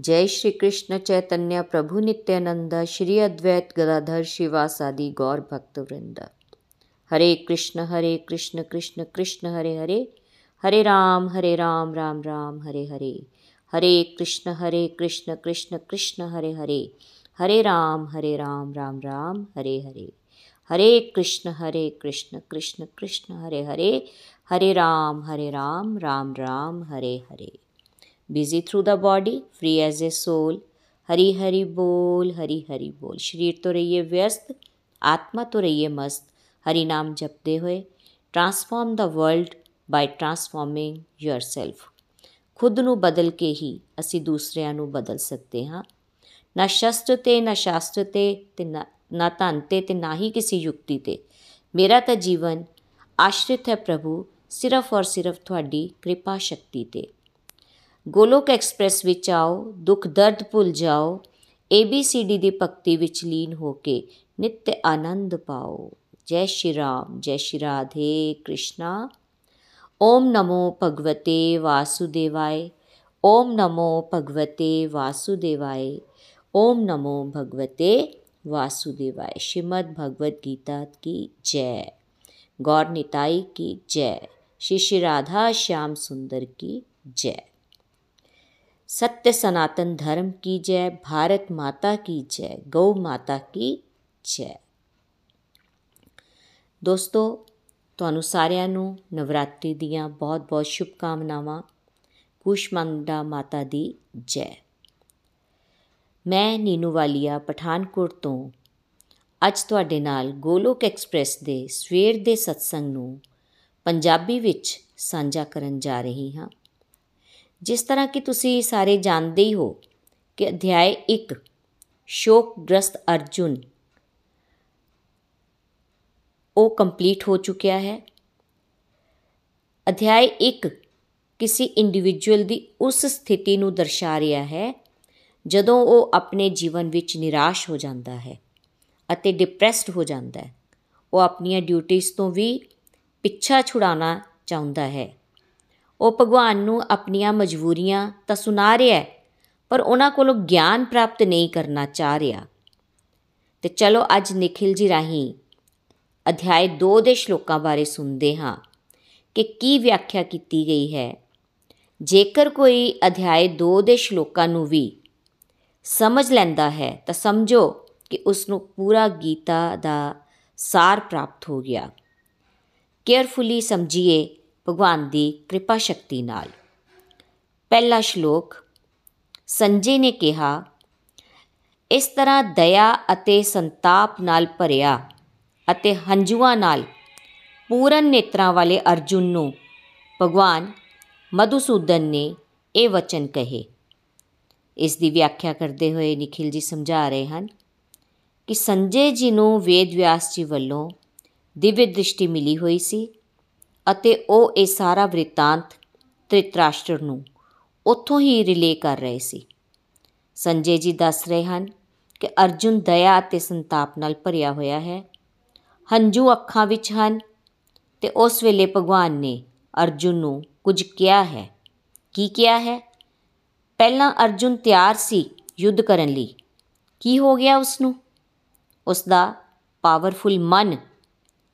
જય શ્રી કૃષ્ણ ચૈતન્ય પ્રભુ નિત્યાનંદ શ્રી અદ્વૈત ગદાધર શિવાસાદિ Gaura ભક્તવૃંદ Hare Krishna Hare Krishna Krishna Krishna Hare Hare Hare Rama Hare Rama Rama Rama Hare Hare Hare Krishna Hare Krishna Krishna Krishna Hare Hare Hare Rama Hare Rama Rama Rama Hare Hare Hare Krishna Hare Krishna Krishna Krishna Hare Hare Hare Rama Hare Rama Rama Rama Hare Hare busy through the body free as a soul Hari Hari ਬੋਲ ਹਰੀ ਹਰੀ ਬੋਲ ਸਰੀਰ ਤੋਂ ਰਹੀਏ ਵਿਅਸਤ ਆਤਮਾ ਤੋਂ ਰਹੀਏ ਮਸਤ ਹਰੀ ਨਾਮ ਜਪਦੇ ਹੋਏ transform the world by transforming yourself ਖੁਦ ਨੂੰ ਬਦਲ ਕੇ ਹੀ ਅਸੀਂ ਦੂਸਰਿਆਂ ਨੂੰ ਬਦਲ ਸਕਦੇ ਹਾਂ ਨਾ ਸ਼ਸਤਰ ਤੇ ਨਾ ਸ਼ਾਸਤਰ ਤੇ ਤੇ ਨਾ ਧਨ ਤੇ ਤੇ ਨਾ ਹੀ ਕਿਸੇ ਯੁਕਤੀ ਤੇ ਮੇਰਾ ਤਾਂ ਜੀਵਨ ਆਸ਼ਰਿਤ ਹੈ ਪ੍ਰਭੂ ਸਿਰਫ ਔਰ ਸਿਰਫ ਤੁਹਾਡੀ ਕਿਰਪਾ ਸ਼ਕਤੀ ਤੇ ਗੋਲੋਕ ਐਕਸਪ੍ਰੈਸ ਵਿੱਚ ਆਓ ਦੁੱਖ ਦਰਦ ਭੁੱਲ ਜਾਓ ABCD ਦੀ ਭਗਤੀ ਵਿੱਚ ਲੀਨ ਹੋ ਕੇ ਨਿਤ ਆਨੰਦ ਪਾਓ ਜੈ ਸ਼੍ਰੀ ਰਾਮ ਜੈ ਸ਼੍ਰੀ ਰਾਧੇ ਕ੍ਰਿਸ਼ਨਾ ਓਮ ਨਮੋ ਭਗਵਤੇ ਵਾਸੁਦੇਵਾਏ ਓਮ ਨਮੋ ਭਗਵਤੇ ਵਾਸੁਦੇਵਾਏ ਓਮ ਨਮੋ ਭਗਵਤੇ वासुदेवाय श्रीमद् भगवद गीता की जय गौर निताई की जय श्री श्री राधा श्याम सुंदर की जय सत्य सनातन धर्म की जय भारत माता की जय गौ माता की ਜੈ ਦੋਸਤੋ ਤੁਹਾਨੂੰ ਸਾਰਿਆਂ ਨੂੰ ਨਵਰਾਤਰੀ ਦੀਆਂ ਬਹੁਤ-ਬਹੁਤ ਸ਼ੁਭਕਾਮਨਾਵਾਂ ਕੁਸ਼ਮੰਡਾ ਮਾਤਾ ਦੀ ਜੈ ਮੈਂ ਨੀਨੂ ਵਾਲੀਆ ਪਠਾਨਕੋਟ ਤੋਂ ਅੱਜ ਤੁਹਾਡੇ ਨਾਲ ਗੋਲੋਕ ਐਕਸਪ੍ਰੈਸ ਦੇ ਸਵੇਰ ਦੇ ਸਤਸੰਗ ਨੂੰ ਪੰਜਾਬੀ ਵਿੱਚ ਸਾਂਝਾ ਕਰਨ ਜਾ ਰਹੀ ਹਾਂ ਜਿਸ ਤਰ੍ਹਾਂ ਕਿ ਤੁਸੀਂ ਸਾਰੇ ਜਾਣਦੇ ਹੀ ਹੋ ਕਿ ਅਧਿਆਇ 1 ਸ਼ੋਕਗ੍ਰਸਤ ਅਰਜੁਨ। ਉਹ ਕੰਪਲੀਟ ਹੋ ਚੁੱਕਿਆ ਹੈ। ਅਧਿਆਇ 1 ਕਿਸੇ ਇੰਡੀਵਿਜੂਅਲ ਦੀ ਉਸ ਸਥਿਤੀ ਨੂੰ ਦਰਸਾ ਰਿਹਾ ਹੈ, ਜਦੋਂ ਉਹ ਆਪਣੇ ਜੀਵਨ ਵਿੱਚ ਨਿਰਾਸ਼ ਹੋ ਜਾਂਦਾ ਹੈ ਅਤੇ ਡਿਪਰੈਸਡ ਹੋ ਜਾਂਦਾ ਹੈ। ਉਹ ਆਪਣੀਆਂ ਡਿਊਟੀਆਂ ਤੋਂ ਵੀ ਪਿੱਛਾ ਛੁਡਾਉਣਾ ਚਾਹੁੰਦਾ ਹੈ। ਉਹ ਭਗਵਾਨ ਨੂੰ ਆਪਣੀਆਂ ਮਜਬੂਰੀਆਂ ਤਾਂ ਸੁਣਾ ਰਿਹਾ ਹੈ, ਪਰ ਉਹਨਾਂ ਕੋਲੋਂ ਗਿਆਨ ਪ੍ਰਾਪਤ ਨਹੀਂ ਕਰਨਾ ਚਾਹ ਰਿਹਾ। ਤੇ ਚਲੋ ਅੱਜ ਨikhil ji ਰਾਹੀਂ ਅਧਿਆਇ 2 ਦੇ ਸ਼ਲੋਕਾਂ ਬਾਰੇ ਸੁਣਦੇ ਹਾਂ ਕਿ ਕੀ ਵਿਆਖਿਆ ਕੀਤੀ ਗਈ ਹੈ। ਜੇਕਰ ਕੋਈ ਅਧਿਆਇ 2 ਦੇ ਸ਼ਲੋਕਾਂ ਨੂੰ ਵੀ ਸਮਝ ਲੈਂਦਾ ਹੈ ਤਾਂ ਸਮਝੋ ਕਿ ਉਸ ਨੂੰ ਪੂਰਾ ਗੀਤਾ ਦਾ ਸਾਰ ਪ੍ਰਾਪਤ ਹੋ ਗਿਆ। ਕੇਅਰਫੁਲੀ ਸਮਝੀਏ ਭਗਵਾਨ ਦੀ ਕਿਰਪਾ ਸ਼ਕਤੀ ਨਾਲ। ਪਹਿਲਾ ਸ਼ਲੋਕ, ਸੰਜੇ ਨੇ ਕਿਹਾ, ਇਸ ਤਰ੍ਹਾਂ ਦਇਆ ਅਤੇ ਸੰਤਾਪ ਨਾਲ ਭਰਿਆ ਅਤੇ ਹੰਝੂਆਂ ਨਾਲ ਪੂਰਨ ਨੇਤਰਾਂ ਵਾਲੇ ਅਰਜੁਨ ਨੂੰ ਭਗਵਾਨ ਮਧੂਸੂਦਨ ਨੇ ਇਹ ਵਚਨ ਕਹੇ। ਇਸ ਦੀ ਵਿਆਖਿਆ ਕਰਦੇ ਹੋਏ ਨikhil ji ਸਮਝਾ ਰਹੇ ਹਨ ਕਿ ਸੰਜੇ ਜੀ ਨੂੰ ਵੇਦ ਵਿਆਸ ਜੀ ਵੱਲੋਂ ਦਿਵਯ ਦ੍ਰਿਸ਼ਟੀ ਮਿਲੀ ਹੋਈ ਸੀ ਅਤੇ ਉਹ ਇਹ ਸਾਰਾ ਵ੍ਰਿਤਾਂਤ ਤ੍ਰਿਤਰਾਸ਼ਟਰ ਨੂੰ ਉੱਥੋਂ ਹੀ ਰਿਲੇ ਕਰ ਰਹੇ ਸੀ। ਸੰਜੇ ਜੀ ਦੱਸ ਰਹੇ ਹਨ ਕਿ ਅਰਜੁਨ ਦਇਆ ਅਤੇ ਸੰਤਾਪ ਨਾਲ ਭਰਿਆ ਹੋਇਆ ਹੈ। ਹੰਝੂ ਅੱਖਾਂ ਵਿੱਚ ਹਨ ਤੇ ਉਸ ਵੇਲੇ ਭਗਵਾਨ ਨੇ ਅਰਜੁਨ ਨੂੰ ਕੁਝ ਕਿਹਾ ਹੈ। ਕੀ ਕਿਹਾ ਹੈ? ਪਹਿਲਾਂ ਅਰਜੁਨ ਤਿਆਰ ਸੀ ਯੁੱਧ ਕਰਨ ਲਈ। ਕੀ ਹੋ ਗਿਆ ਉਸ ਨੂੰ ਉਸ ਦਾ ਪਾਵਰਫੁਲ ਮਨ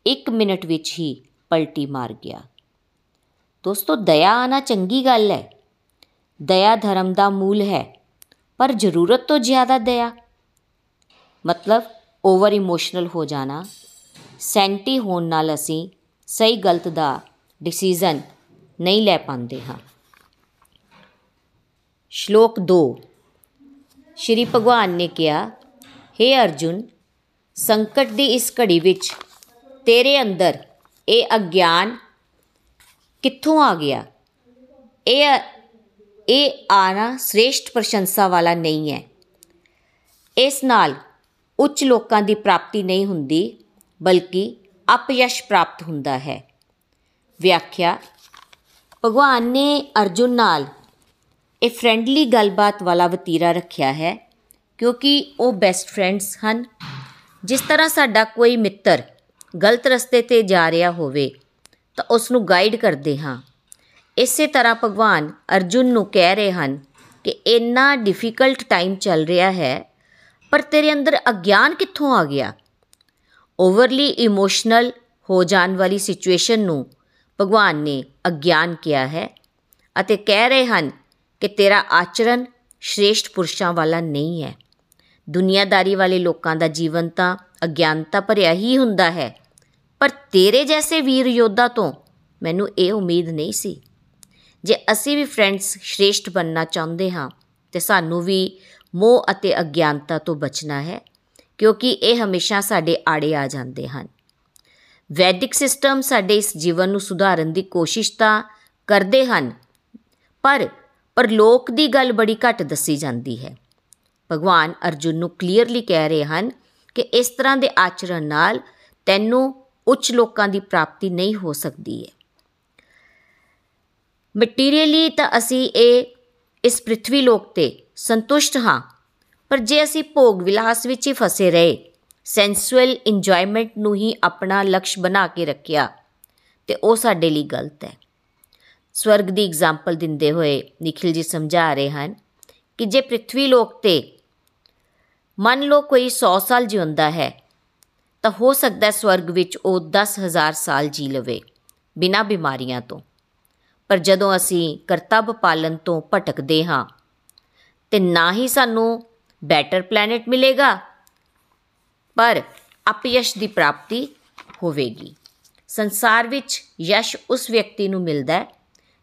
1 ਮਿੰਟ ਵਿੱਚ ਹੀ ਪਲਟੀ ਮਾਰ ਗਿਆ। ਦੋਸਤੋ, ਦਇਆ ਆਣਾ ਚੰਗੀ ਗੱਲ ਹੈ। ਦਇਆ ਧਰਮ ਦਾ ਮੂਲ ਹੈ, ਪਰ ਜ਼ਰੂਰਤ ਤੋਂ ਜ਼ਿਆਦਾ ਦਇਆ। ਮਤਲਬ ਓਵਰ ਇਮੋਸ਼ਨਲ ਹੋ ਜਾਣਾ, ਸੈਂਟੀ ਹੋਣ ਨਾਲ ਅਸੀਂ ਸਹੀ ਗਲਤ ਦਾ ਡਿਸੀਜਨ ਨਹੀਂ ਲੈ ਪਾਉਂਦੇ ਹਾਂ। ਸ਼ਲੋਕ 2 ਸ਼੍ਰੀ ਭਗਵਾਨ ਨੇ ਕਿਹਾ हे ਅਰਜੁਨ, ਸੰਕਟ ਦੀ ਇਸ ਘੜੀ ਵਿੱਚ ਤੇਰੇ ਅੰਦਰ ਇਹ ਅਗਿਆਨ ਕਿੱਥੋਂ ਆ ਗਿਆ? ਇਹ ਇਹ ਆਣਾ ਸ੍ਰੇਸ਼ਟ ਪ੍ਰਸ਼ੰਸਾ ਵਾਲਾ ਨਹੀਂ ਹੈ। ਇਸ ਨਾਲ ਉੱਚ ਲੋਕਾਂ ਦੀ ਪ੍ਰਾਪਤੀ ਨਹੀਂ ਹੁੰਦੀ, ਬਲਕਿ ਅਪਯਸ਼ ਪ੍ਰਾਪਤ ਹੁੰਦਾ ਹੈ। ਵਿਆਖਿਆ, ਭਗਵਾਨ ਨੇ ਅਰਜੁਨ ਨਾਲ ਇਹ ਫ੍ਰੈਂਡਲੀ ਗੱਲਬਾਤ ਵਾਲਾ ਵਤੀਰਾ ਰੱਖਿਆ ਹੈ, ਕਿਉਂਕਿ ਉਹ ਬੈਸਟ ਫਰੈਂਡਸ ਹਨ। ਜਿਸ ਤਰ੍ਹਾਂ ਸਾਡਾ ਕੋਈ ਮਿੱਤਰ ਗਲਤ ਰਸਤੇ ਤੇ ਜਾ ਰਿਹਾ ਹੋਵੇ, ਤਾਂ ਉਸ ਨੂੰ ਗਾਈਡ ਕਰਦੇ ਹਾਂ। ਇਸੇ ਤਰ੍ਹਾਂ ਭਗਵਾਨ ਅਰਜੁਨ ਨੂੰ ਕਹਿ ਰਹੇ ਹਨ ਕਿ ਇੰਨਾ ਡਿਫਿਕਲਟ ਟਾਈਮ ਚੱਲ ਰਿਹਾ ਹੈ, ਪਰ ਤੇਰੇ ਅੰਦਰ ਅਗਿਆਨ ਕਿੱਥੋਂ ਆ ਗਿਆ? ਓਵਰਲੀ ਇਮੋਸ਼ਨਲ ਹੋ ਜਾਣ ਵਾਲੀ ਸਿਚੁਏਸ਼ਨ ਨੂੰ ਭਗਵਾਨ ਨੇ ਅਗਿਆਨ ਕਿਹਾ ਹੈ ਅਤੇ ਕਹਿ ਰਹੇ ਹਨ ਕਿ ਤੇਰਾ ਆਚਰਣ ਸ਼੍ਰੇਸ਼ਟ ਪੁਰਸ਼ਾਂ ਵਾਲਾ ਨਹੀਂ ਹੈ। ਦੁਨੀਆਦਾਰੀ ਵਾਲੇ ਲੋਕਾਂ ਦਾ ਜੀਵਨ ਤਾਂ ਅਗਿਆਨਤਾ ਭਰਿਆ ਹੀ ਹੁੰਦਾ ਹੈ। ਪਰ ਤੇਰੇ ਜੈਸੇ ਵੀਰ ਯੋਧਾ ਤੋਂ ਮੈਨੂੰ ਇਹ ਉਮੀਦ ਨਹੀਂ ਸੀ। ਜੇ ਅਸੀਂ ਵੀ ਫਰੈਂਡਸ ਸ਼੍ਰੇਸ਼ਟ ਬੰਨਣਾ ਚਾਹੁੰਦੇ ਹਾਂ, ਤੇ ਸਾਨੂੰ ਵੀ ਮੋਹ ਅਤੇ ਅਗਿਆਨਤਾ ਤੋਂ ਬਚਣਾ ਹੈ, ਕਿਉਂਕਿ ਇਹ ਹਮੇਸ਼ਾ ਸਾਡੇ ਆੜੇ ਆ ਜਾਂਦੇ ਹਨ। ਵੈਦਿਕ ਸਿਸਟਮ ਸਾਡੇ ਇਸ ਜੀਵਨ ਨੂੰ ਸੁਧਾਰਨ ਦੀ ਕੋਸ਼ਿਸ਼ ਤਾਂ ਕਰਦੇ ਹਨ, ਪਰ ਪਰ ਲੋਕ ਦੀ ਗੱਲ ਬੜੀ ਘੱਟ ਦੱਸੀ ਜਾਂਦੀ ਹੈ। ਭਗਵਾਨ ਅਰਜੁਨ ਨੂੰ ਕਲੀਅਰਲੀ ਕਹਿ ਰਹੇ ਹਨ ਕਿ ਇਸ ਤਰ੍ਹਾਂ ਦੇ ਆਚਰਣ ਨਾਲ ਤੈਨੂੰ ਉੱਚ ਲੋਕਾਂ ਦੀ ਪ੍ਰਾਪਤੀ ਨਹੀਂ ਹੋ ਸਕਦੀ ਹੈ। ਮਟੀਰੀਅਲੀ ਤਾਂ ਅਸੀਂ ਇਹ, ਇਸ ਪ੍ਰithvi ਲੋਕ ਤੇ ਸੰਤੁਸ਼ਟ ਹਾਂ, ਪਰ ਜੇ ਅਸੀਂ ਭੋਗ ਵਿਲਾਸ ਵਿੱਚ ਹੀ ਫਸੇ ਰਹੇ ਸੈਂਸੁਅਲ ਇੰਜੋਇਮੈਂਟ ਨੂੰ ਹੀ ਆਪਣਾ ਲਕਸ਼ ਬਣਾ ਕੇ ਰੱਖਿਆ, ਤੇ ਉਹ ਸਾਡੇ ਲਈ ਗਲਤ ਹੈ। ਸਵਰਗ ਦੀ ਐਗਜ਼ਾਮਪਲ ਦਿੰਦੇ ਹੋਏ ਨikhil ji ਸਮਝਾ ਰਹੇ ਹਨ ਕਿ ਜੇ ਪ੍ਰithvi ਲੋਕ ਤੇ ਮੰਨ ਲਓ ਕੋਈ 100 ਸਾਲ ਜਿਉਂਦਾ ਹੈ, ਤਾਂ ਹੋ ਸਕਦਾ ਸਵਰਗ ਵਿੱਚ ਉਹ 10000 ਸਾਲ ਜੀ ਲਵੇ, ਬਿਨਾਂ ਬਿਮਾਰੀਆਂ ਤੋਂ। ਪਰ ਜਦੋਂ ਅਸੀਂ ਕਰਤੱਵ ਪਾਲਨ ਤੋਂ ਭਟਕਦੇ ਹਾਂ, ਤੇ ਨਾ ਹੀ ਸਾਨੂੰ ਬੈਟਰ ਪਲੈਨਟ ਮਿਲੇਗਾ, ਪਰ ਅਪਯਸ਼ ਦੀ ਪ੍ਰਾਪਤੀ ਹੋਵੇਗੀ। ਸੰਸਾਰ ਵਿੱਚ ਯਸ਼ ਉਸ ਵਿਅਕਤੀ ਨੂੰ ਮਿਲਦਾ ਹੈ,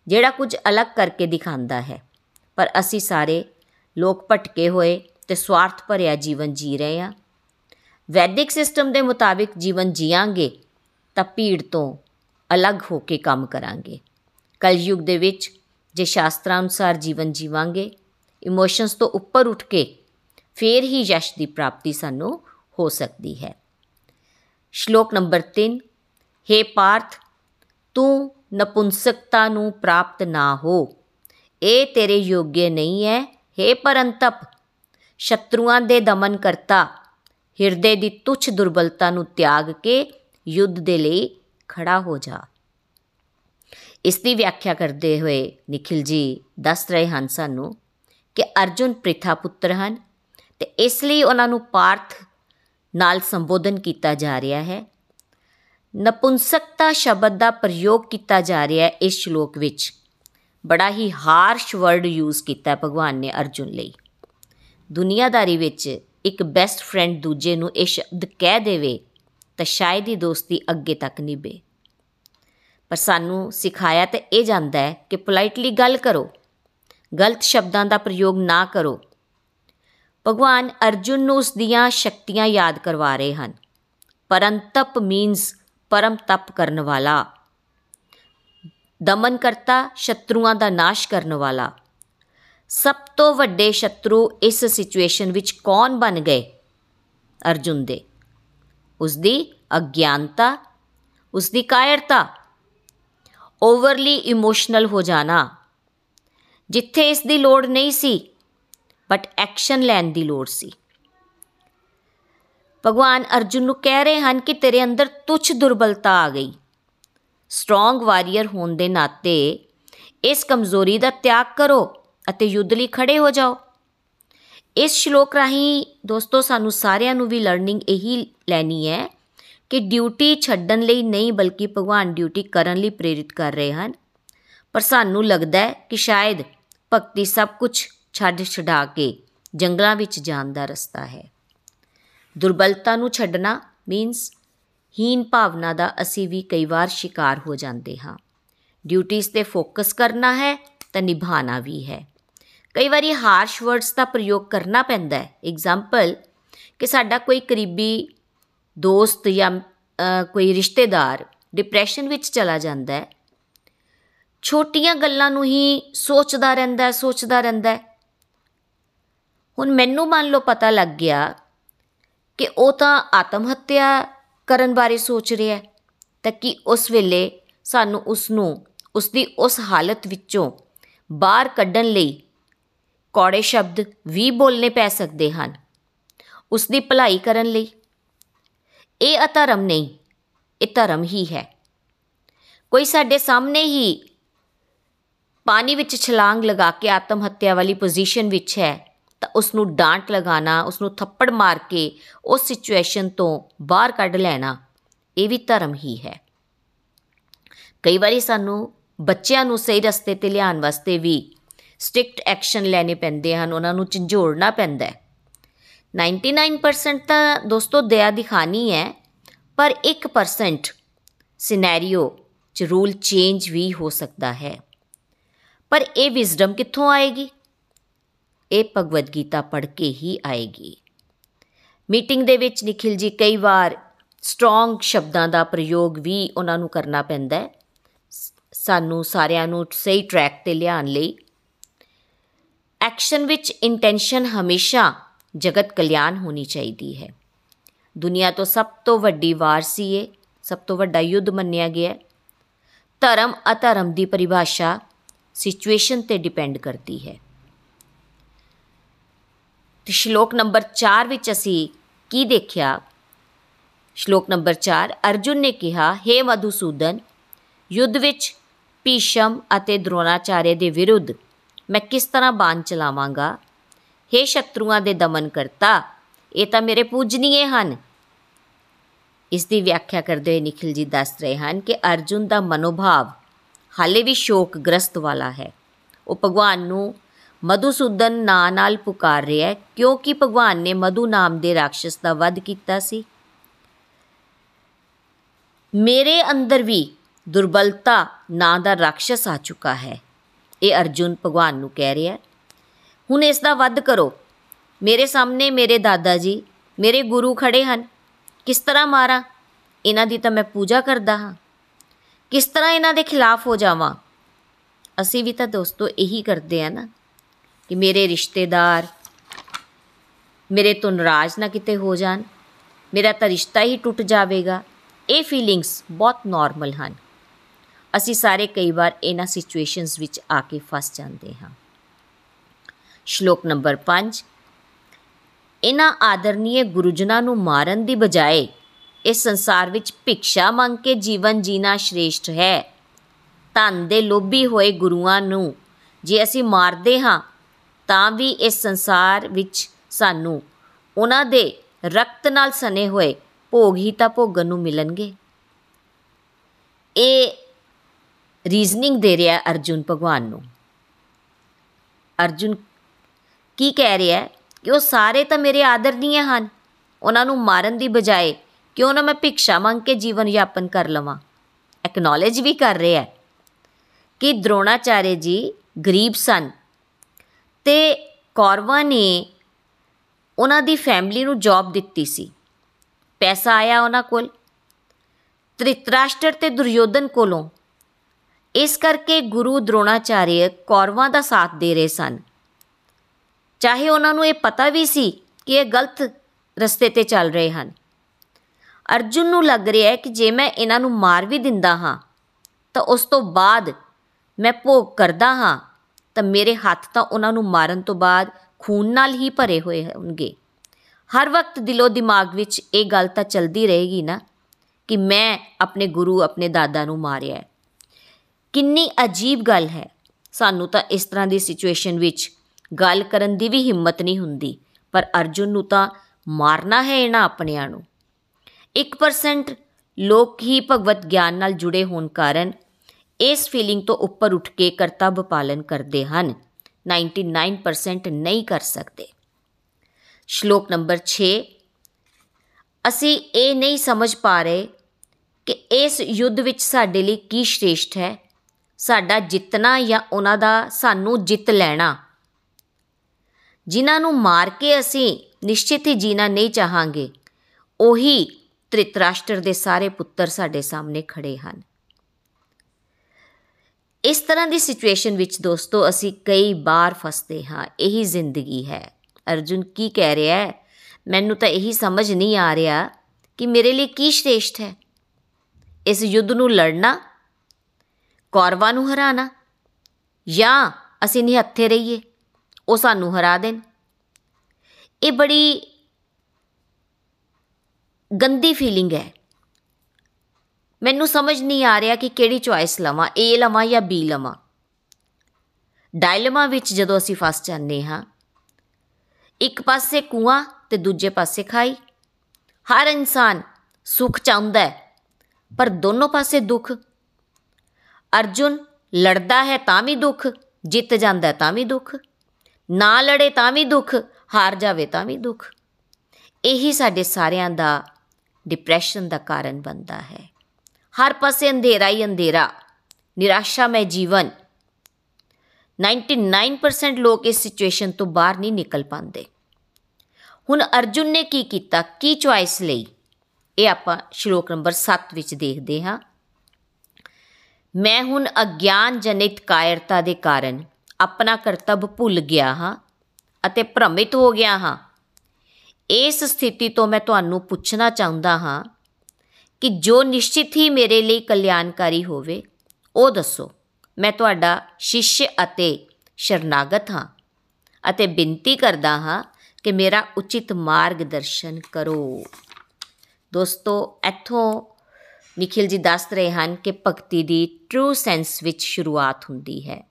ਜਿਹੜਾ ਕੁਝ ਅਲੱਗ ਕਰਕੇ ਦਿਖਾਉਂਦਾ ਹੈ, ਪਰ ਅਸੀਂ ਸਾਰੇ ਲੋਕ ਭਟਕੇ ਹੋਏ ਤੇ ਸਵਾਰਥ ਭਰਿਆ ਜੀਵਨ ਜੀ ਰਹੇ ਹਾਂ। ਵੈਦਿਕ ਸਿਸਟਮ ਦੇ ਮੁਤਾਬਿਕ ਜੀਵਨ ਜੀਵਾਂਗੇ ਤਾਂ ਭੀੜ ਤੋਂ ਅਲੱਗ ਹੋ ਕੇ ਕੰਮ ਕਰਾਂਗੇ। ਕਲਯੁਗ ਦੇ ਵਿੱਚ ਜੇ ਸ਼ਾਸਤਰਾਂ ਅਨੁਸਾਰ ਜੀਵਨ ਜੀਵਾਂਗੇ ਇਮੋਸ਼ਨਸ ਤੋਂ ਉੱਪਰ ਉੱਠ ਕੇ ਫੇਰ ਹੀ ਯਸ਼ ਦੀ ਪ੍ਰਾਪਤੀ ਸਾਨੂੰ ਹੋ ਸਕਦੀ ਹੈ। ਸ਼ਲੋਕ ਨੰਬਰ 3 हे ਪਾਰਥ, ਤੂੰ ਨਪੁੰਸਕਤਾ ਨੂੰ ਪ੍ਰਾਪਤ ਨਾ ਹੋ। ਇਹ ਤੇਰੇ ਯੋਗਯ ਨਹੀਂ ਹੈ। हे ਪਰੰਤਪ ਸ਼ਤਰੂਆਂ ਦੇ ਦਮਨ ਕਰਤਾ। ਹਿਰਦੇ ਦੀ ਤੁਛ ਦੁਰਬਲਤਾ ਨੂੰ ਤਿਆਗ ਕੇ ਯੁੱਧ ਦੇ ਲਈ ਖੜਾ ਹੋ ਜਾ। ਇਸ ਦੀ ਵਿਆਖਿਆ ਕਰਦੇ ਹੋਏ ਨikhil ji ਦੱਸ ਰਹੇ ਹਨ ਸਾਨੂੰ ਕਿ ਅਰਜੁਨ ਪ੍ਰਿਥਾ ਪੁੱਤਰ ਹਨ ਤੇ ਇਸ ਲਈ ਉਹਨਾਂ ਨੂੰ ਪਾਰਥ ਨਾਲ ਸੰਬੋਧਨ ਕੀਤਾ ਜਾ ਰਿਹਾ ਹੈ। ਨਪੁੰਸਕਤਾ ਸ਼ਬਦ ਦਾ ਪ੍ਰਯੋਗ ਕੀਤਾ ਜਾ ਰਿਹਾ ਹੈ ਇਸ ਸ਼ਲੋਕ ਵਿੱਚ। ਬੜਾ ਹੀ ਹਾਰਸ਼ ਵਰਡ ਯੂਜ਼ ਕੀਤਾ ਭਗਵਾਨ ਨੇ ਅਰਜੁਨ ਲਈ। ਦੁਨੀਆਦਾਰੀ ਵਿੱਚ ਇੱਕ ਬੈਸਟ ਫਰੈਂਡ ਦੂਜੇ ਨੂੰ ਇਹ ਸ਼ਬਦ ਕਹਿ ਦੇਵੇ ਤਾਂ ਸ਼ਾਇਦ ਹੀ ਦੋਸਤੀ ਅੱਗੇ ਤੱਕ ਨਿਭੇ। ਪਰ ਸਾਨੂੰ ਸਿਖਾਇਆ ਤੇ ਇਹ ਜਾਂਦਾ ਹੈ ਕਿ ਪੋਲਾਈਟਲੀ ਗੱਲ ਕਰੋ। ਗਲਤ ਸ਼ਬਦਾਂ ਦਾ ਪ੍ਰਯੋਗ ਨਾ ਕਰੋ। ਭਗਵਾਨ ਅਰਜੁਨ ਨੂੰ ਉਸ ਦੀਆਂ ਸ਼ਕਤੀਆਂ ਯਾਦ ਕਰਵਾ ਰਹੇ ਹਨ। ਪਰੰਤਪ ਮੀਨਸ ਪਰਮ ਤਪ ਕਰਨ ਵਾਲਾ। ਦਮਨ ਕਰਤਾ ਸ਼ਤਰੂਆਂ ਦਾ ਨਾਸ਼ ਕਰਨ ਵਾਲਾ। ਸਭ ਤੋਂ ਵੱਡੇ ਸ਼ਤਰੂ ਇਸ ਸਿਚੁਏਸ਼ਨ ਵਿੱਚ ਕੌਣ ਬਣ ਗਏ? ਅਰਜੁਨ ਦੇ। ਉਸ ਦੀ ਅਗਿਆਨਤਾ ਉਸ ਦੀ ਕਾਇਰਤਾ। ਓਵਰਲੀ ਇਮੋਸ਼ਨਲ ਹੋ ਜਾਣਾ। ਜਿੱਥੇ ਇਸ ਦੀ ਲੋੜ ਨਹੀਂ ਸੀ, ਬਟ ਐਕਸ਼ਨ ਲੈਣ ਦੀ ਲੋੜ ਸੀ। ਭਗਵਾਨ ਅਰਜੁਨ ਨੂੰ ਕਹਿ ਰਹੇ ਹਨ ਕਿ ਤੇਰੇ ਅੰਦਰ ਤੁਛ ਦੁਰਬਲਤਾ ਆ ਗਈ। ਸਟਰੋਂਗ ਵਾਰੀਅਰ ਹੋਣ ਦੇ ਨਾਤੇ ਇਸ ਕਮਜ਼ੋਰੀ ਦਾ ਤਿਆਗ ਕਰੋ। ਅਤੇ ਯੁੱਧ ਲਈ ਖੜੇ ਹੋ ਜਾਓ। ਇਸ ਸ਼ਲੋਕ ਰਾਹੀਂ ਦੋਸਤੋ, ਸਾਨੂੰ ਸਾਰਿਆਂ ਨੂੰ ਵੀ ਲਰਨਿੰਗ ਇਹੀ ਲੈਣੀ ਹੈ ਕਿ ਡਿਊਟੀ ਛੱਡਣ ਲਈ ਨਹੀਂ, ਬਲਕਿ ਭਗਵਾਨ ਡਿਊਟੀ ਕਰਨ ਲਈ ਪ੍ਰੇਰਿਤ ਕਰ ਰਹੇ ਹਨ। ਪਰ ਸਾਨੂੰ ਲੱਗਦਾ ਹੈ ਕਿ ਸ਼ਾਇਦ ਭਗਤੀ ਸਭ ਕੁਝ ਛੱਡ ਛਡਾ ਕੇ ਜੰਗਲਾਂ ਵਿੱਚ ਜਾਣ ਦਾ ਰਸਤਾ ਹੈ। ਦੁਰਬਲਤਾ ਨੂੰ ਛੱਡਣਾ ਮੀਨਸ ਹੀਨ ਭਾਵਨਾ ਦਾ ਅਸੀਂ ਵੀ ਕਈ ਵਾਰ ਸ਼ਿਕਾਰ ਹੋ ਜਾਂਦੇ ਹਾਂ। ਡਿਊਟੀਆਂ ਤੇ ਫੋਕਸ ਕਰਨਾ ਹੈ ਤਾਂ ਨਿਭਾਣਾ ਵੀ ਹੈ। ਕਈ ਵਾਰੀ ਹਾਰਸ਼ ਵਰਡਸ ਦਾ ਪ੍ਰਯੋਗ ਕਰਨਾ ਪੈਂਦਾ ਹੈ। ਐਗਜ਼ਾਮਪਲ ਕਿ ਸਾਡਾ ਕੋਈ ਕਰੀਬੀ ਦੋਸਤ ਜਾਂ ਕੋਈ ਰਿਸ਼ਤੇਦਾਰ ਡਿਪਰੈਸ਼ਨ ਵਿੱਚ ਚਲਾ ਜਾਂਦਾ ਹੈ। ਛੋਟੀਆਂ ਗੱਲਾਂ ਨੂੰ ਹੀ ਸੋਚਦਾ ਰਹਿੰਦਾ ਸੋਚਦਾ ਰਹਿੰਦਾ ਹੁਣ ਮੈਨੂੰ ਮੰਨ ਲਓ ਪਤਾ ਲੱਗ ਗਿਆ ਕਿ ਉਹ ਤਾਂ ਆਤਮ ਹੱਤਿਆ ਕਰਨ ਬਾਰੇ ਸੋਚ ਰਿਹਾ ਹੈ। ਤਾਂ ਕਿ ਉਸ ਵੇਲੇ ਸਾਨੂੰ ਉਸ ਨੂੰ ਉਸ ਦੀ ਉਸ ਹਾਲਤ ਵਿੱਚੋਂ ਬਾਹਰ ਕੱਢਣ ਲਈ ਕੌੜੇ ਸ਼ਬਦ ਵੀ ਬੋਲਨੇ ਪੈ ਸਕਦੇ ਹਨ। ਉਸ ਦੀ ਭਲਾਈ ਕਰਨ ਲਈ। ਇਹ ਅਧਰਮ ਨਹੀਂ, ਇਹ ਧਰਮ ਹੀ ਹੈ। ਕੋਈ ਸਾਡੇ ਸਾਹਮਣੇ ਹੀ ਪਾਣੀ ਵਿੱਚ ਛਲਾਂਗ ਲਗਾ ਕੇ ਆਤਮ ਹੱਤਿਆ ਵਾਲੀ ਪੋਜੀਸ਼ਨ ਵਿੱਚ ਹੈ, ਤਾਂ ਉਸ ਨੂੰ ਡਾਂਟ ਲਗਾਣਾ ਉਸ ਨੂੰ ਥੱਪੜ ਮਾਰ ਕੇ ਉਸ ਸਿਚੁਏਸ਼ਨ ਤੋਂ ਬਾਹਰ ਕੱਢ ਲੈਣਾ, ਇਹ ਵੀ ਧਰਮ ਹੀ ਹੈ। ਕਈ ਵਾਰੀ ਸਾਨੂੰ ਬੱਚਿਆਂ ਨੂੰ ਸਹੀ ਰਸਤੇ ਤੇ ਲਿਆਉਣ ਵਾਸਤੇ ਵੀ ਸਟ੍ਰਿਕਟ ਐਕਸ਼ਨ ਲੈਣੇ ਪੈਂਦੇ ਹਨ, ਉਹਨਾਂ ਨੂੰ ਝੰਜੋੜਨਾ ਪੈਂਦਾ ਹੈ। 99% ਤਾਂ ਦੋਸਤੋ ਦਇਆ ਦਿਖਾਣੀ ਹੈ, ਪਰ 1% ਸਿਨੈਰੀਓ ਚ ਰੂਲ ਚੇਂਜ ਵੀ ਹੋ ਸਕਦਾ ਹੈ। ਪਰ ਇਹ ਵਿਜ਼ਡਮ ਕਿੱਥੋਂ ਆਏਗੀ? ਇਹ ਭਗਵਦ ਗੀਤਾ ਪੜ੍ਹ ਕੇ ਹੀ ਆਏਗੀ। ਮੀਟਿੰਗ ਦੇ ਵਿੱਚ ਨikhil ji ਕਈ ਵਾਰ ਸਟਰੋਂਗ ਸ਼ਬਦਾਂ ਦਾ ਪ੍ਰਯੋਗ ਵੀ ਉਹਨਾਂ ਨੂੰ ਕਰਨਾ ਪੈਂਦਾ ਹੈ। ਸਾਨੂੰ ਸਾਰਿਆਂ ਨੂੰ ਸਹੀ ਟਰੈਕ ਤੇ ਲਿਆਉਣ ਲਈ ਐਕਸ਼ਨ ਵਿੱਚ ਇੰਟੈਂਸ਼ਨ ਹਮੇਸ਼ਾ ਜਗਤ ਕਲਿਆਣ ਹੋਣੀ ਚਾਹੀਦੀ ਹੈ। ਦੁਨੀਆ ਤੋਂ ਸਭ ਤੋਂ ਵੱਡੀ ਵਾਰ ਸੀ ਇਹ, ਸਭ ਤੋਂ ਵੱਡਾ ਯੁੱਧ ਮੰਨਿਆ ਗਿਆ ਧਰਮ ਅਧਰਮ ਦੀ ਪਰਿਭਾਸ਼ਾ ਸਿਚੁਏਸ਼ਨ ਤੇ ਡਿਪੈਂਡ ਕਰਦੀ ਹੈ। ਤੇ ਸ਼ਲੋਕ ਨੰਬਰ 4 ਵਿੱਚ ਅਸੀਂ ਕੀ ਦੇਖਿਆ? ਸ਼ਲੋਕ ਨੰਬਰ 4 ਅਰਜੁਨ ਨੇ ਕਿਹਾ हे ਮਧੂਸੂਦਨ, ਯੁੱਧ ਵਿੱਚ ਭੀਸ਼ਮ ਅਤੇ ਦ੍ਰੋਣਾਚਾਰਿਆ ਦੇ ਵਿਰੁੱਧ ਮੈਂ ਕਿਸ ਤਰ੍ਹਾਂ ਬਾਣ ਚਲਾਵਾਂਗਾ? हे ਸ਼ਤਰੂਆਂ ਦੇ ਦਮਨ ਕਰਤਾ ਇਹ ਤਾਂ ਮੇਰੇ ਪੂਜਨੀਏ ਹਨ। ਇਸ ਦੀ ਵਿਆਖਿਆ ਕਰਦੇ ਹੋਏ ਨikhil ji ਦੱਸ ਰਹੇ ਹਨ ਕਿ ਅਰਜੁਨ ਦਾ ਮਨੋਭਾਵ ਹਾਲੇ ਵੀ ਸ਼ੋਕ ਗ੍ਰਸਤ ਵਾਲਾ ਹੈ। ਉਹ ਭਗਵਾਨ ਨੂੰ ਮਧੂਸੂਦਨ ਨਾਂ ਨਾਲ ਪੁਕਾਰ ਰਿਹਾ ਹੈ, ਕਿਉਂਕਿ ਭਗਵਾਨ ਨੇ ਮਧੂ ਨਾਮ ਦੇ ਰਾਖਸ਼ ਦਾ ਵਧ ਕੀਤਾ ਸੀ। ਮੇਰੇ ਅੰਦਰ ਵੀ ਦੁਰਬਲਤਾ ਨਾਂ ਦਾ ਰਾਖਸ਼ ਆ ਚੁੱਕਾ ਹੈ। ਇਹ ਅਰਜੁਨ ਭਗਵਾਨ ਨੂੰ ਕਹਿ ਰਿਹਾ ਹੁਣ ਇਸ ਦਾ ਵੱਧ ਕਰੋ। ਮੇਰੇ ਸਾਹਮਣੇ ਮੇਰੇ ਦਾਦਾ ਜੀ ਮੇਰੇ ਗੁਰੂ ਖੜੇ ਹਨ। ਕਿਸ ਤਰ੍ਹਾਂ ਮਾਰਾਂ? ਇਹਨਾਂ ਦੀ ਤਾਂ ਮੈਂ ਪੂਜਾ ਕਰਦਾ ਹਾਂ। ਕਿਸ ਤਰ੍ਹਾਂ ਇਹਨਾਂ ਦੇ ਖਿਲਾਫ ਹੋ ਜਾਵਾਂ? ਅਸੀਂ ਵੀ ਤਾਂ ਦੋਸਤੋ ਇਹੀ ਕਰਦੇ ਆ ਨਾ ਕਿ ਮੇਰੇ ਰਿਸ਼ਤੇਦਾਰ ਮੇਰੇ ਤੋਂ ਨਾਰਾਜ਼ ਨਾ ਕਿਤੇ ਹੋ ਜਾਣ। ਮੇਰਾ ਤਾਂ ਰਿਸ਼ਤਾ ਹੀ ਟੁੱਟ ਜਾਵੇਗਾ। ਇਹ ਫੀਲਿੰਗਸ ਬਹੁਤ ਨਾਰਮਲ ਹਨ। ਅਸੀਂ ਸਾਰੇ ਕਈ ਵਾਰ ਇਹਨਾਂ ਸਿਚੁਏਸ਼ਨਸ ਵਿੱਚ ਆ ਕੇ ਫਸ ਜਾਂਦੇ ਹਾਂ। ਸ਼ਲੋਕ ਨੰਬਰ 5 ਇਹਨਾਂ ਆਦਰਨੀय ਗੁਰੂਜਨਾਂ ਨੂੰ ਮਾਰਨ ਦੀ ਬਜਾਏ ਇਸ ਸੰਸਾਰ ਵਿੱਚ ਭਿਕਸ਼ਾ ਮੰਗ ਕੇ ਜੀਵਨ ਜੀਣਾ ਸ਼੍ਰੇਸ਼ਟ ਹੈ। ਧਨ ਦੇ ਲੋਭੀ ਹੋਏ ਗੁਰੂਆਂ ਨੂੰ ਜੇ ਅਸੀਂ ਮਾਰਦੇ ਹਾਂ, ਤਾਂ ਵੀ ਇਸ ਸੰਸਾਰ ਵਿੱਚ ਸਾਨੂੰ ਉਹਨਾਂ ਦੇ ਰਕਤ ਨਾਲ ਸਨੇ ਹੋਏ ਭੋਗ ਹੀ ਤਾਂ ਭੋਗਣ ਨੂੰ ਮਿਲਣਗੇ। ਇਹ ਰੀਜ਼ਨਿੰਗ ਦੇ ਰਿਹਾ ਅਰਜੁਨ ਭਗਵਾਨ ਨੂੰ। ਅਰਜੁਨ ਕੀ ਕਹਿ ਰਿਹਾ ਹੈ? ਕਿ ਉਹ ਸਾਰੇ ਤਾਂ ਮੇਰੇ ਆਦਰਨੀय ਹਨ। ਉਹਨਾਂ ਨੂੰ ਮਾਰਨ ਦੀ ਬਜਾਏ ਕਿਉਂ ਨਾ ਮੈਂ ਭਿਕਸ਼ਾ ਮੰਗ ਕੇ ਜੀਵਨ ਯਾਪਨ ਕਰ ਲਵਾਂ। ਐਕਨੋਲਜ ਵੀ ਕਰ ਰਿਹਾ ਹੈ ਕਿ ਦ੍ਰੋਣਾਚਾਰੇ ਜੀ ਗਰੀਬ ਸਨ ਤੇ ਕੌਰਵਾਂ ਨੇ ਉਹਨਾਂ ਦੀ ਫੈਮਿਲੀ ਨੂੰ ਜੌਬ ਦਿੱਤੀ ਸੀ। ਪੈਸਾ ਆਇਆ ਉਹਨਾਂ ਕੋਲ। ਤ੍ਰਿਤਰਾਸ਼ਟਰ ਤੇ ਦੁਰਯੋਧਨ ਕੋਲੋਂ ਇਸ ਕਰਕੇ ਗੁਰੂ ਦ੍ਰੋਣਾਚਾਰਿਆ ਕੌਰਵਾਂ ਦਾ ਸਾਥ ਦੇ ਰਹੇ ਸਨ। ਚਾਹੇ ਉਹਨਾਂ ਨੂੰ ਇਹ ਪਤਾ ਵੀ ਸੀ ਕਿ ਇਹ ਗਲਤ ਰਸਤੇ ਤੇ ਚੱਲ ਰਹੇ ਹਨ। ਅਰਜੁਨ ਨੂੰ ਲੱਗ ਰਿਹਾ ਹੈ ਕਿ ਜੇ ਮੈਂ ਇਹਨਾਂ ਨੂੰ ਮਾਰ ਵੀ ਦਿੰਦਾ ਹਾਂ, ਤਾਂ ਉਸ ਤੋਂ ਬਾਅਦ ਮੈਂ ਭੋਗ ਕਰਦਾ ਹਾਂ, ਤਾਂ ਮੇਰੇ ਹੱਥ ਤਾਂ ਉਹਨਾਂ ਨੂੰ ਮਾਰਨ ਤੋਂ ਬਾਅਦ ਖੂਨ ਨਾਲ ਹੀ ਭਰੇ ਹੋਏ ਹੋਣਗੇ। ਹਰ ਵਕਤ ਦਿਲੋ ਦਿਮਾਗ ਵਿੱਚ ਇਹ ਗੱਲ ਤਾਂ ਚਲਦੀ ਰਹੇਗੀ ਨਾ ਕਿ ਮੈਂ ਆਪਣੇ ਗੁਰੂ, ਆਪਣੇ ਦਾਦਾ ਨੂੰ ਮਾਰਿਆ ਹੈ। ਕਿੰਨੀ ਅਜੀਬ ਗੱਲ ਹੈ। ਸਾਨੂੰ ਤਾਂ ਇਸ ਤਰ੍ਹਾਂ ਦੀ ਸਿਚੁਏਸ਼ਨ ਵਿੱਚ ਗੱਲ ਕਰਨ ਦੀ ਵੀ ਹਿੰਮਤ ਨਹੀਂ ਹੁੰਦੀ। ਪਰ ਅਰਜੁਨ ਨੂੰ ਤਾਂ ਮਾਰਨਾ ਹੈ ਇਹਨਾਂ ਆਪਣਿਆਂ ਨੂੰ। 1% ਲੋਕ ਹੀ ਭਗਵਤ ਗਿਆਨ ਨਾਲ ਜੁੜੇ ਹੋਣ ਕਾਰਨ ਇਸ ਫੀਲਿੰਗ ਤੋਂ ਉੱਪਰ ਉੱਠ ਕੇ ਕਰਤੱਵ ਪਾਲਨ ਕਰਦੇ ਹਨ। 99% ਨਹੀਂ ਕਰ ਸਕਦੇ। ਸ਼ਲੋਕ ਨੰਬਰ 6 ਅਸੀਂ ਇਹ ਨਹੀਂ ਸਮਝ ਪਾ ਰਹੇ ਕਿ ਇਸ ਯੁੱਧ ਵਿੱਚ ਸਾਡੇ ਲਈ ਕੀ ਸ਼੍ਰੇਸ਼ਟ ਹੈ। ਸਾਡਾ ਜਿੱਤਣਾ ਜਾਂ ਉਹਨਾਂ ਦਾ ਸਾਨੂੰ ਜਿੱਤ ਲੈਣਾ। ਜਿਨ੍ਹਾਂ ਨੂੰ ਮਾਰ ਕੇ ਅਸੀਂ ਨਿਸ਼ਚਿਤ ਹੀ ਜੀਣਾ ਨਹੀਂ ਚਾਹਾਂਗੇ, ਉਹੀ ਤ੍ਰਿਤਰਾਸ਼ਟਰ ਦੇ ਸਾਰੇ ਪੁੱਤਰ ਸਾਡੇ ਸਾਹਮਣੇ ਖੜੇ ਹਨ। ਇਸ ਤਰ੍ਹਾਂ ਦੀ ਸਿਚੁਏਸ਼ਨ ਵਿੱਚ ਦੋਸਤੋ, ਅਸੀਂ ਕਈ ਵਾਰ ਫਸਦੇ ਹਾਂ, ਇਹੀ ਜ਼ਿੰਦਗੀ ਹੈ। ਅਰਜੁਨ ਕੀ ਕਹਿ ਰਿਹਾ ਹੈ? ਮੈਨੂੰ ਤਾਂ ਇਹੀ ਸਮਝ ਨਹੀਂ ਆ ਰਿਹਾ ਕਿ ਮੇਰੇ ਲਈ ਕੀ ਸ਼੍ਰੇਸ਼ਟ ਹੈ। ਇਸ ਯੁੱਧ ਨੂੰ ਲੜਨਾ ਕੌਰਵਾਂ ਨੂੰ ਹਰਾਣਾ। ਜਾਂ ਅਸੀਂ ਨਿਹੱਥੇ ਰਹੀਏ, ਉਹ ਸਾਨੂੰ ਹਰਾ ਦੇਣ। ਇਹ ਬੜੀ ਗੰਦੀ ਫੀਲਿੰਗ ਹੈ। ਮੈਨੂੰ ਸਮਝ ਨਹੀਂ ਆ ਰਿਹਾ ਕਿ ਕਿਹੜੀ ਚੁਆਇਸ ਲਵਾਂ ਏ ਲਵਾਂ ਜਾਂ ਬੀ ਲਵਾਂ। ਡਾਇਲਮਾ ਵਿੱਚ ਜਦੋਂ ਅਸੀਂ ਫਸ ਜਾਂਦੇ ਹਾਂ, ਇੱਕ ਪਾਸੇ ਕੂਆਂ ਤੇ ਦੂਜੇ ਪਾਸੇ ਖਾਈ। ਹਰ ਇਨਸਾਨ ਸੁਖ ਚਾਹੁੰਦਾ ਹੈ, ਪਰ ਦੋਨੋਂ ਪਾਸੇ ਦੁੱਖ। ਅਰਜੁਨ ਲੜਦਾ ਹੈ ਤਾਂ ਵੀ ਦੁੱਖ, ਜਿੱਤ ਜਾਂਦਾ ਤਾਂ ਵੀ ਦੁੱਖ, ਨਾ ਲੜੇ ਤਾਂ ਵੀ ਦੁੱਖ, ਹਾਰ ਜਾਵੇ ਤਾਂ ਵੀ ਦੁੱਖ। ਇਹੀ ਸਾਡੇ ਸਾਰਿਆਂ ਦਾ ਡਿਪਰੈਸ਼ਨ ਦਾ ਕਾਰਨ ਬਣਦਾ ਹੈ। ਹਰ ਪਾਸੇ ਅੰਧੇਰਾ ਹੀ ਅੰਧੇਰਾ ਨਿਰਾਸ਼ਾ ਮੈਂ ਜੀਵਨ 99% ਲੋਕ ਇਸ ਸਿਚੁਏਸ਼ਨ ਤੋਂ ਬਾਹਰ ਨਹੀਂ ਨਿਕਲ ਪਾਉਂਦੇ। ਹੁਣ ਅਰਜੁਨ ਨੇ ਕੀ ਕੀਤਾ, ਕੀ ਚੁਆਇਸ ਲਈ? ਇਹ ਆਪਾਂ ਸ਼ਲੋਕ ਨੰਬਰ 7 ਵਿੱਚ ਦੇਖਦੇ ਹਾਂ। ਮੈਂ ਹੁਣ ਅਗਿਆਨ ਜਨਿਤ ਕਾਇਰਤਾ ਦੇ ਕਾਰਨ ਆਪਣਾ ਕਰਤੱਵ ਭੁੱਲ ਗਿਆ ਹਾਂ ਅਤੇ ਭ੍ਰਮਿਤ ਹੋ ਗਿਆ ਹਾਂ। ਇਸ ਸਥਿਤੀ ਤੋਂ ਮੈਂ ਤੁਹਾਨੂੰ ਪੁੱਛਣਾ ਚਾਹੁੰਦਾ ਹਾਂ ਕਿ ਜੋ ਨਿਸ਼ਚਿਤ ਹੀ ਮੇਰੇ ਲਈ ਕਲਿਆਣਕਾਰੀ ਹੋਵੇ, ਉਹ ਦੱਸੋ। ਮੈਂ ਤੁਹਾਡਾ ਸ਼ਿਸ਼ ਅਤੇ ਸ਼ਰਨਾਗਤ ਹਾਂ ਅਤੇ ਬੇਨਤੀ ਕਰਦਾ ਹਾਂ ਕਿ ਮੇਰਾ ਉਚਿਤ ਮਾਰਗਦਰਸ਼ਨ ਕਰੋ। ਦੋਸਤੋ, ਇੱਥੋਂ ਨikhil ji ਦੱਸ ਰਹੇ ਹਨ ਕਿ ਭਗਤੀ ਦੀ ਟਰੂ ਸੈਂਸ ਵਿੱਚ ਸ਼ੁਰੂਆਤ ਹੁੰਦੀ ਹੈ।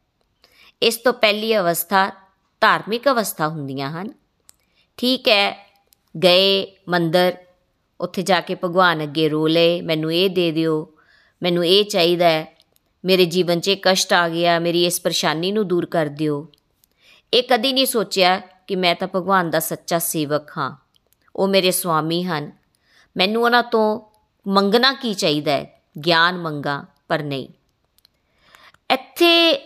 ਇਸ ਤੋਂ ਪਹਿਲੀ ਅਵਸਥਾ ਧਾਰਮਿਕ ਅਵਸਥਾ ਹੁੰਦੀਆਂ ਹਨ। ਠੀਕ ਹੈ, ਗਏ, ਮੰਦਰ, ਉੱਥੇ ਜਾ ਕੇ ਭਗਵਾਨ ਅੱਗੇ ਰੋ ਲਏ, ਮੈਨੂੰ ਇਹ ਦੇ ਦਿਓ, ਮੈਨੂੰ ਇਹ ਚਾਹੀਦਾ ਹੈ, ਮੇਰੇ ਜੀਵਨ 'ਚ ਕਸ਼ਟ ਆ ਗਿਆ, ਮੇਰੀ ਇਸ ਪਰੇਸ਼ਾਨੀ ਨੂੰ ਦੂਰ ਕਰ ਦਿਓ। ਇਹ ਕਦੀ ਨਹੀਂ ਸੋਚਿਆ ਕਿ ਮੈਂ ਤਾਂ ਭਗਵਾਨ ਦਾ ਸੱਚਾ ਸੇਵਕ ਹਾਂ। ਉਹ ਮੇਰੇ ਸੁਆਮੀ ਹਨ। ਮੈਨੂੰ ਉਹਨਾਂ ਤੋਂ ਮੰਗਣਾ ਕੀ ਚਾਹੀਦਾ ਹੈ? ਗਿਆਨ ਮੰਗਾ, ਪਰ ਨਹੀਂ। ਇੱਥੇ